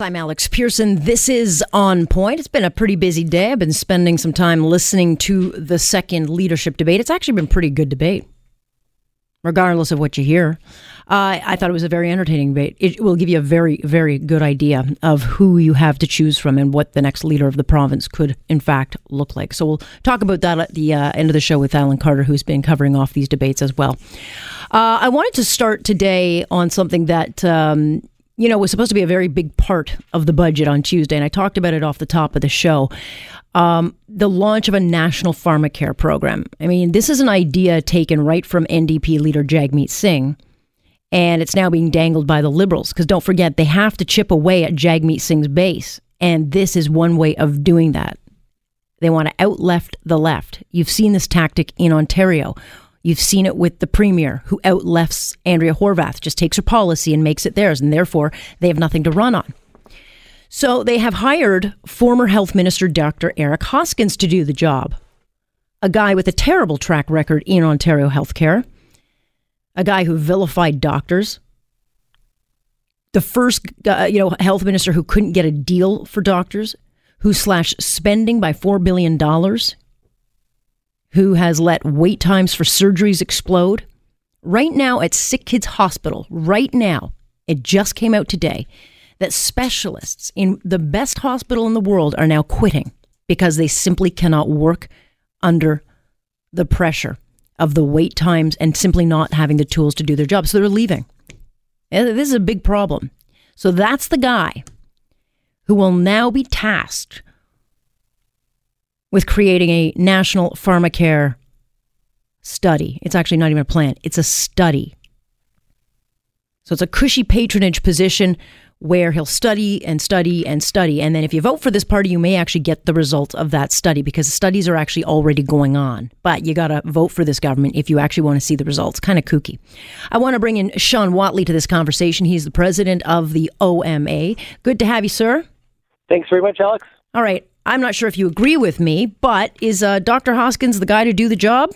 I'm Alex Pierson. This is On Point. It's been a pretty busy day. I've been spending some time listening to the second leadership debate. It's actually been pretty good debate, regardless of what you hear. Uh, I thought it was a very entertaining debate. It will give you a very, very good idea of who you have to choose from and what the next leader of the province could, in fact, look like. So we'll talk about that at the uh, end of the show with Alan Carter, who's been covering off these debates as well. Uh, I wanted to start today on something that um, you know, was supposed to be a very big part of the budget on Tuesday, and I talked about it off the top of the show. Um, the launch of a national pharmacare program. I mean, this is an idea taken right from NDP leader Jagmeet Singh, and it's now being dangled by the Liberals. Because don't forget, they have to chip away at Jagmeet Singh's base, and this is one way of doing that. They want to out left the left. You've seen this tactic in Ontario You've seen it with the premier who outlefts Andrea Horwath, just takes her policy and makes it theirs, and therefore they have nothing to run on. So they have hired former health minister Dr. Eric Hoskins to do the job, a guy with a terrible track record in Ontario healthcare, a guy who vilified doctors, the first uh, you know health minister who couldn't get a deal for doctors, who slashed spending by four billion dollars who has let wait times for surgeries explode. Right now at Sick Kids Hospital, right now, it just came out today that specialists in the best hospital in the world are now quitting because they simply cannot work under the pressure of the wait times and simply not having the tools to do their job. So they're leaving. This is a big problem. So that's the guy who will now be tasked with creating a national pharmacare study. It's actually not even a plan, it's a study. So it's a cushy patronage position where he'll study and study and study. And then if you vote for this party, you may actually get the results of that study because studies are actually already going on. But you got to vote for this government if you actually want to see the results. Kind of kooky. I want to bring in Shawn Whatley to this conversation. He's the president of the OMA. Good to have you, sir. Thanks very much, Alex. All right. I'm not sure if you agree with me, but is uh, Dr. Hoskins the guy to do the job?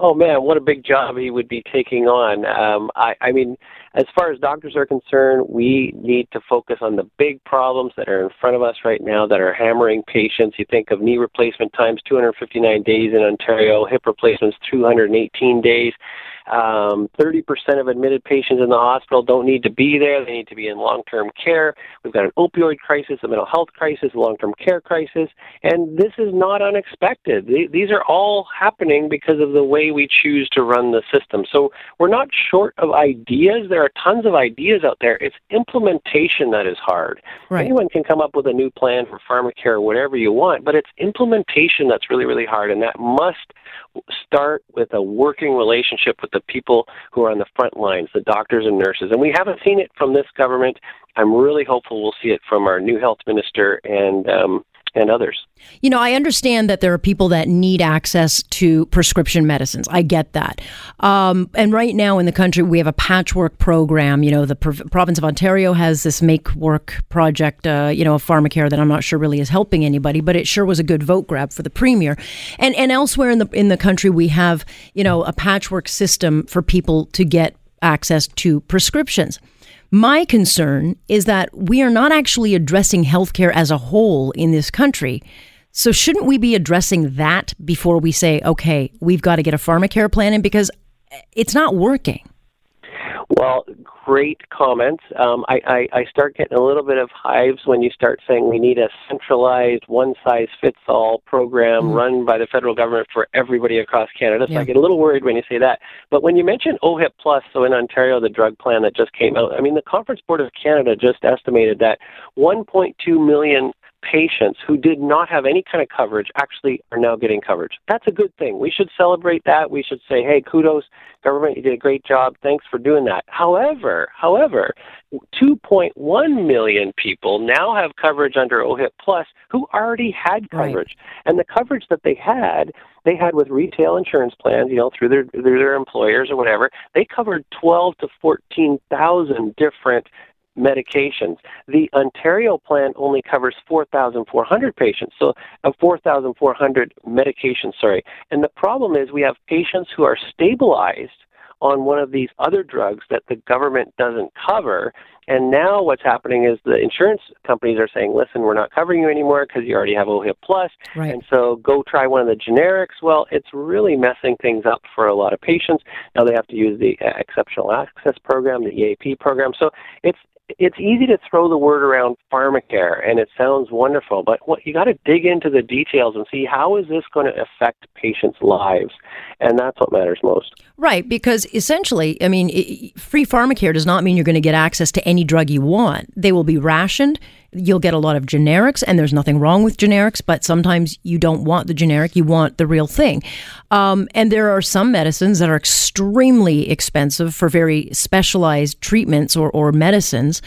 Oh man, what a big job he would be taking on. Um, I, I mean, as far as doctors are concerned, we need to focus on the big problems that are in front of us right now that are hammering patients. You think of knee replacement times 259 days in Ontario, hip replacements 218 days. Um, 30% of admitted patients in the hospital don't need to be there. They need to be in long-term care. We've got an opioid crisis, a mental health crisis, a long-term care crisis, and this is not unexpected. These are all happening because of the way we choose to run the system. So we're not short of ideas. There are tons of ideas out there. It's implementation that is hard. Right. Anyone can come up with a new plan for pharmacare or whatever you want, but it's implementation that's really, really hard, and that must start with a working relationship with the people who are on the front lines, the doctors and nurses. And we haven't seen it from this government. I'm really hopeful we'll see it from our new health minister and um, and others. You know, I understand that there are people that need access to prescription medicines. I get that. Um, and right now in the country, we have a patchwork program. You know, the province of Ontario has this Make Work project, uh, you know, of pharmacare that I'm not sure really is helping anybody, but it sure was a good vote grab for the premier. And and elsewhere in the in the country, we have you know a patchwork system for people to get access to prescriptions. My concern is that we are not actually addressing healthcare as a whole in this country. So, shouldn't we be addressing that before we say, okay, we've got to get a pharmacare plan in because it's not working? Well, great comments. Um, I, I, I start getting a little bit of hives when you start saying we need a centralized, one size fits all program mm. run by the federal government for everybody across Canada. So yeah. I get a little worried when you say that. But when you mention OHIP Plus, so in Ontario, the drug plan that just came out, I mean, the Conference Board of Canada just estimated that 1.2 million patients who did not have any kind of coverage actually are now getting coverage. That's a good thing. We should celebrate that. We should say, hey, kudos, government, you did a great job. Thanks for doing that. However, however, 2.1 million people now have coverage under OHIP Plus who already had coverage. Right. And the coverage that they had, they had with retail insurance plans, you know, through their through their employers or whatever. They covered 12 to 14,000 different medications. The Ontario plan only covers 4,400 patients, so uh, 4,400 medications, sorry. And the problem is we have patients who are stabilized on one of these other drugs that the government doesn't cover. And now what's happening is the insurance companies are saying, listen, we're not covering you anymore because you already have OHIP Plus, right. and so go try one of the generics. Well, it's really messing things up for a lot of patients. Now they have to use the uh, Exceptional Access Program, the EAP program. So it's it's easy to throw the word around pharmacare and it sounds wonderful, but what you got to dig into the details and see how is this going to affect patients' lives, and that's what matters most. Right, because essentially, I mean, free pharmacare does not mean you're going to get access to any drug you want. They will be rationed. You'll get a lot of generics, and there's nothing wrong with generics, but sometimes you don't want the generic, you want the real thing. Um, and there are some medicines that are extremely expensive for very specialized treatments or, or medicines.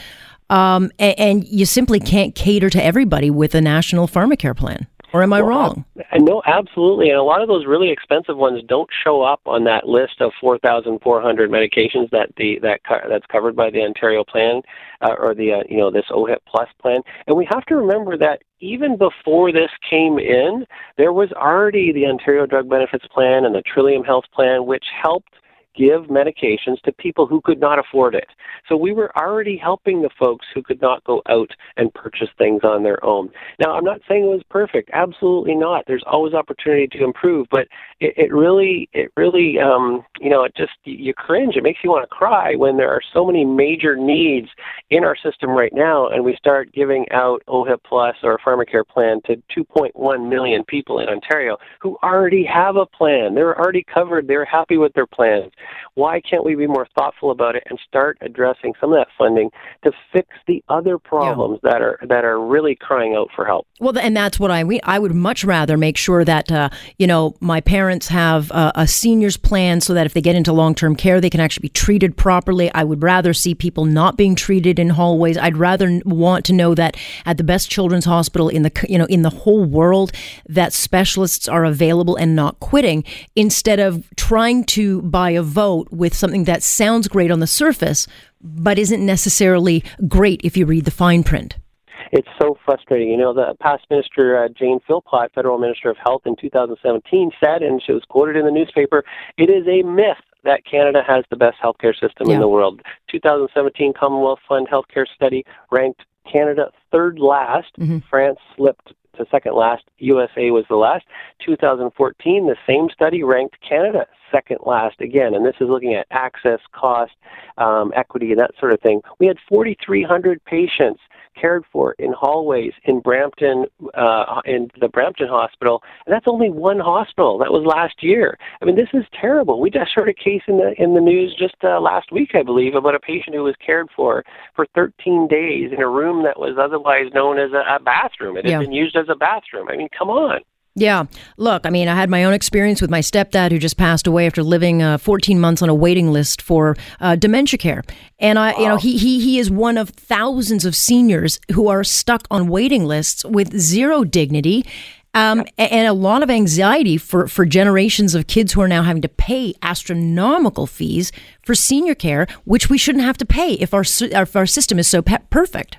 Um, and, and you simply can't cater to everybody with a national pharmacare plan. Or am I well, wrong? No, absolutely. And a lot of those really expensive ones don't show up on that list of 4,400 medications that the that that's covered by the Ontario plan uh, or the uh, you know this OHIP Plus plan. And we have to remember that even before this came in, there was already the Ontario Drug Benefits Plan and the Trillium Health Plan, which helped give medications to people who could not afford it. So we were already helping the folks who could not go out and purchase things on their own. Now, I'm not saying it was perfect. Absolutely not. There's always opportunity to improve, but it, it really, it really, um, you know, it just you cringe. It makes you want to cry when there are so many major needs in our system right now, and we start giving out OHIP Plus or a pharmacare plan to 2.1 million people in Ontario who already have a plan. They're already covered. They're happy with their plans. Why can't we be more thoughtful about it and start addressing some of that funding to fix the other problems yeah. that are that are really crying out for help? Well, and that's what I I would much rather make sure that uh, you know my parents have a, a seniors plan so that if they get into long term care, they can actually be treated properly. I would rather see people not being treated in hallways. I'd rather want to know that at the best children's hospital in the you know in the whole world that specialists are available and not quitting instead of trying to buy a vote with something that sounds great on the surface, but isn't necessarily great if you read the fine print. It's so frustrating. You know, the past minister, uh, Jane Philpott, federal minister of health in 2017, said, and she was quoted in the newspaper, it is a myth that Canada has the best healthcare system yeah. in the world. 2017 Commonwealth Fund healthcare study ranked Canada third last. Mm-hmm. France slipped to second last. USA was the last. 2014, the same study ranked Canada second last again, and this is looking at access, cost, um, equity, and that sort of thing. We had 4,300 patients cared for in hallways in Brampton, uh, in the Brampton Hospital, and that's only one hospital. That was last year. I mean, this is terrible. We just heard a case in the in the news just uh, last week, I believe, about a patient who was cared for for 13 days in a room that was otherwise known as a, a bathroom. It had yeah. been used as a bathroom. I mean, come on. Yeah. Look, I mean, I had my own experience with my stepdad who just passed away after living uh, 14 months on a waiting list for uh, dementia care. And I, wow. you know, he, he, he is one of thousands of seniors who are stuck on waiting lists with zero dignity. Um, and a lot of anxiety for, for generations of kids who are now having to pay astronomical fees for senior care, which we shouldn't have to pay if our, if our system is so pe- perfect.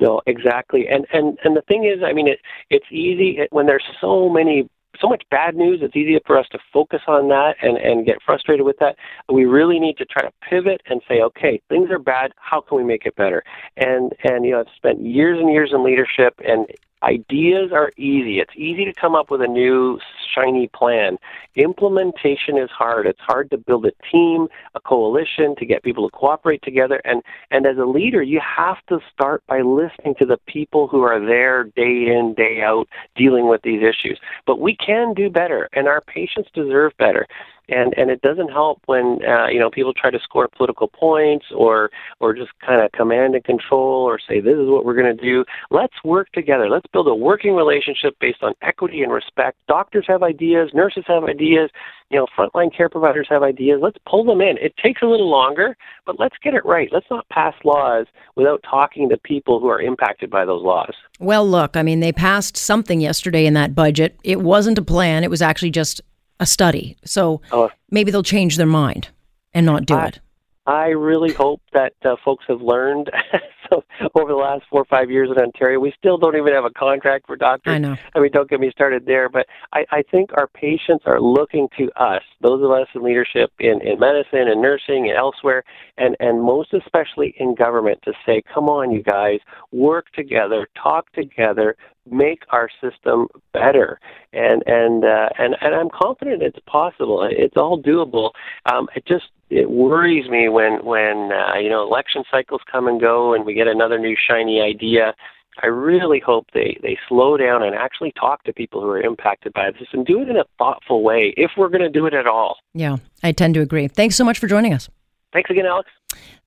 No, exactly. And and and the thing is, I mean, it it's easy it, when there's so many so much bad news. It's easy for us to focus on that and and get frustrated with that. We really need to try to pivot and say, okay, things are bad. How can we make it better? And and you know, I've spent years and years in leadership, and Ideas are easy. It's easy to come up with a new shiny plan. Implementation is hard. It's hard to build a team, a coalition, to get people to cooperate together. And, and as a leader, you have to start by listening to the people who are there day in, day out, dealing with these issues. But we can do better, and our patients deserve better. And and it doesn't help when uh, you know people try to score political points or or just kind of command and control or say this is what we're going to do. Let's work together. Let's build a working relationship based on equity and respect. Doctors have ideas, nurses have ideas, you know, frontline care providers have ideas. Let's pull them in. It takes a little longer, but let's get it right. Let's not pass laws without talking to people who are impacted by those laws. Well, look, I mean, they passed something yesterday in that budget. It wasn't a plan, it was actually just a study. So oh. maybe they'll change their mind and not do I, it. I really hope that uh, folks have learned so over the last four or five years in Ontario. We still don't even have a contract for doctors. I know. I mean, don't get me started there. But I, I think our patients are looking to us, those of us in leadership in, in medicine and nursing and elsewhere, and, and most especially in government, to say, come on, you guys, work together, talk together, make our system better. And and uh, and and I'm confident it's possible. It's all doable. Um, it just it worries me when when uh, you know election cycles come and go, and we get another new shiny idea. I really hope they, they slow down and actually talk to people who are impacted by this and do it in a thoughtful way if we're going to do it at all. Yeah, I tend to agree. Thanks so much for joining us. Thanks again, Alex.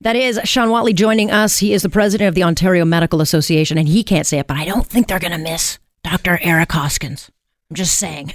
That is Shawn Whatley joining us. He is the president of the Ontario Medical Association, and he can't say it, but I don't think they're going to miss Dr. Eric Hoskins. I'm just saying.